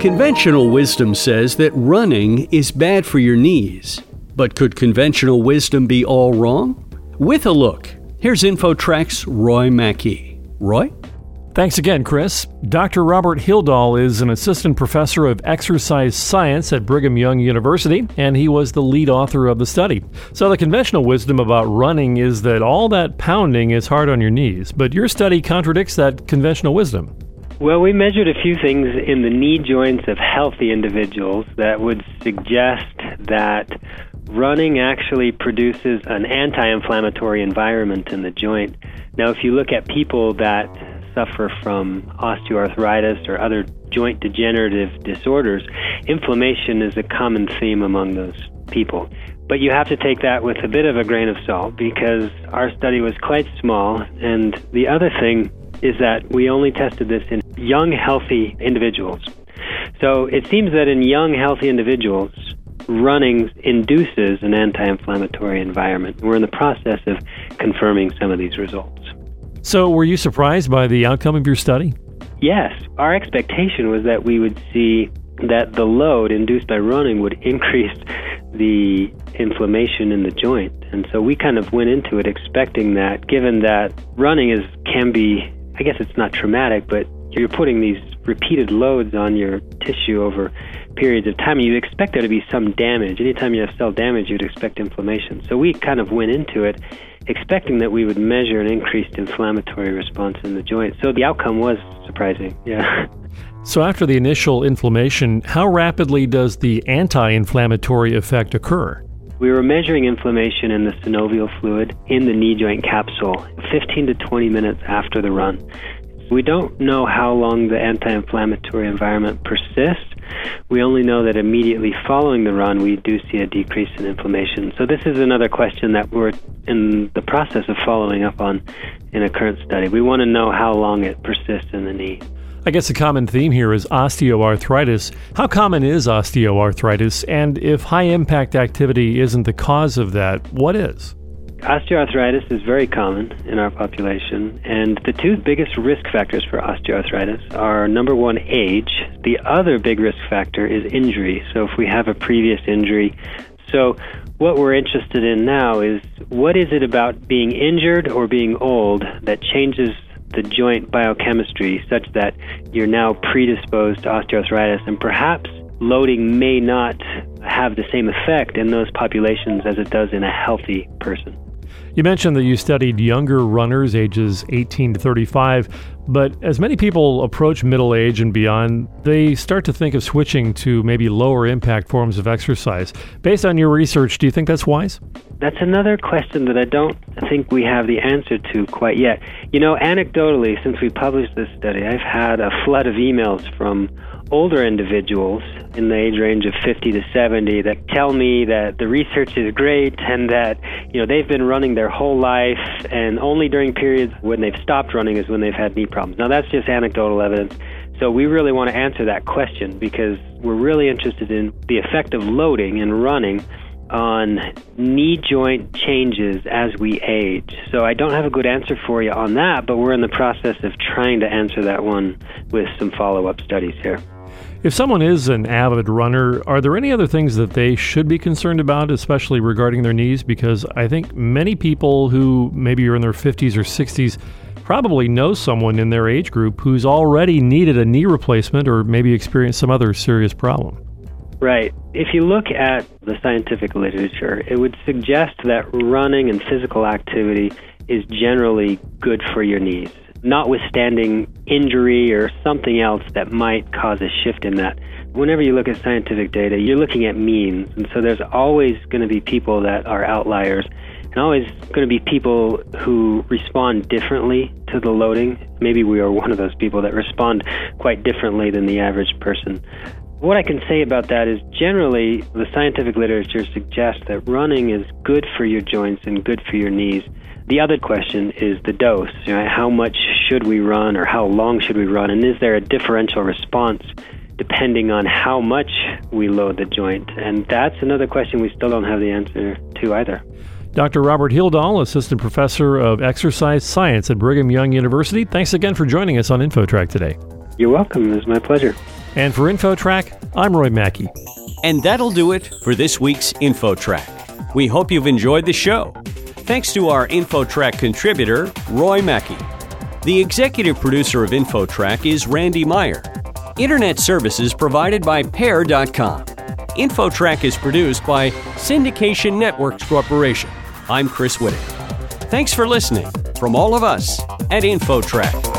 Conventional wisdom says that running is bad for your knees. But could conventional wisdom be all wrong? With a look, here's InfoTrack's Roy Mackey. Roy? Thanks again, Chris. Dr. Robert Hyldahl is an assistant professor of exercise science at Brigham Young University, and he was the lead author of the study. So, the conventional wisdom about running is that all that pounding is hard on your knees, but your study contradicts that conventional wisdom. Well, we measured a few things in the knee joints of healthy individuals that would suggest that running actually produces an anti inflammatory environment in the joint. Now, if you look at people that suffer from osteoarthritis or other joint degenerative disorders, inflammation is a common theme among those people. But you have to take that with a bit of a grain of salt because our study was quite small. And the other thing is that we only tested this in young, healthy individuals. So it seems that in young, healthy individuals, running induces an anti inflammatory environment. We're in the process of confirming some of these results. So, were you surprised by the outcome of your study? Yes. Our expectation was that we would see that the load induced by running would increase the inflammation in the joint. And so we kind of went into it expecting that given that running is can be I guess it's not traumatic, but you're putting these repeated loads on your tissue over periods of time. You expect there to be some damage. Anytime you have cell damage, you'd expect inflammation. So we kind of went into it expecting that we would measure an increased inflammatory response in the joint. So the outcome was surprising. Yeah. So after the initial inflammation, how rapidly does the anti-inflammatory effect occur? We were measuring inflammation in the synovial fluid in the knee joint capsule 15 to 20 minutes after the run. We don't know how long the anti inflammatory environment persists. We only know that immediately following the run, we do see a decrease in inflammation. So, this is another question that we're in the process of following up on in a current study. We want to know how long it persists in the knee. I guess a common theme here is osteoarthritis. How common is osteoarthritis? And if high impact activity isn't the cause of that, what is? Osteoarthritis is very common in our population, and the two biggest risk factors for osteoarthritis are number one, age. The other big risk factor is injury. So, if we have a previous injury, so what we're interested in now is what is it about being injured or being old that changes the joint biochemistry such that you're now predisposed to osteoarthritis and perhaps loading may not have the same effect in those populations as it does in a healthy person. You mentioned that you studied younger runners ages 18 to 35, but as many people approach middle age and beyond, they start to think of switching to maybe lower impact forms of exercise. Based on your research, do you think that's wise? That's another question that I don't think we have the answer to quite yet. You know, anecdotally, since we published this study, I've had a flood of emails from older individuals in the age range of 50 to 70 that tell me that the research is great and that you know they've been running their whole life and only during periods when they've stopped running is when they've had knee problems. Now that's just anecdotal evidence. So we really want to answer that question because we're really interested in the effect of loading and running on knee joint changes as we age. So I don't have a good answer for you on that, but we're in the process of trying to answer that one with some follow up studies here. If someone is an avid runner, are there any other things that they should be concerned about, especially regarding their knees? Because I think many people who maybe are in their 50s or 60s probably know someone in their age group who's already needed a knee replacement or maybe experienced some other serious problem. Right. If you look at the scientific literature, it would suggest that running and physical activity is generally good for your knees notwithstanding injury or something else that might cause a shift in that. Whenever you look at scientific data, you're looking at means. And so there's always going to be people that are outliers and always going to be people who respond differently to the loading. Maybe we are one of those people that respond quite differently than the average person. What I can say about that is generally the scientific literature suggests that running is good for your joints and good for your knees. The other question is the dose. You know, how much should we run or how long should we run? And is there a differential response depending on how much we load the joint? And that's another question we still don't have the answer to either. Dr. Robert Hyldahl, Assistant Professor of Exercise Science at Brigham Young University, thanks again for joining us on InfoTrack today. You're welcome. It was my pleasure. And for InfoTrack, I'm Roy Mackey. And that'll do it for this week's InfoTrack. We hope you've enjoyed the show. Thanks to our InfoTrack contributor, Roy Mackey. The executive producer of InfoTrack is Randy Meyer. Internet services provided by Pair.com. InfoTrack is produced by Syndication Networks Corporation. I'm Chris Whitting. Thanks for listening from all of us at InfoTrack.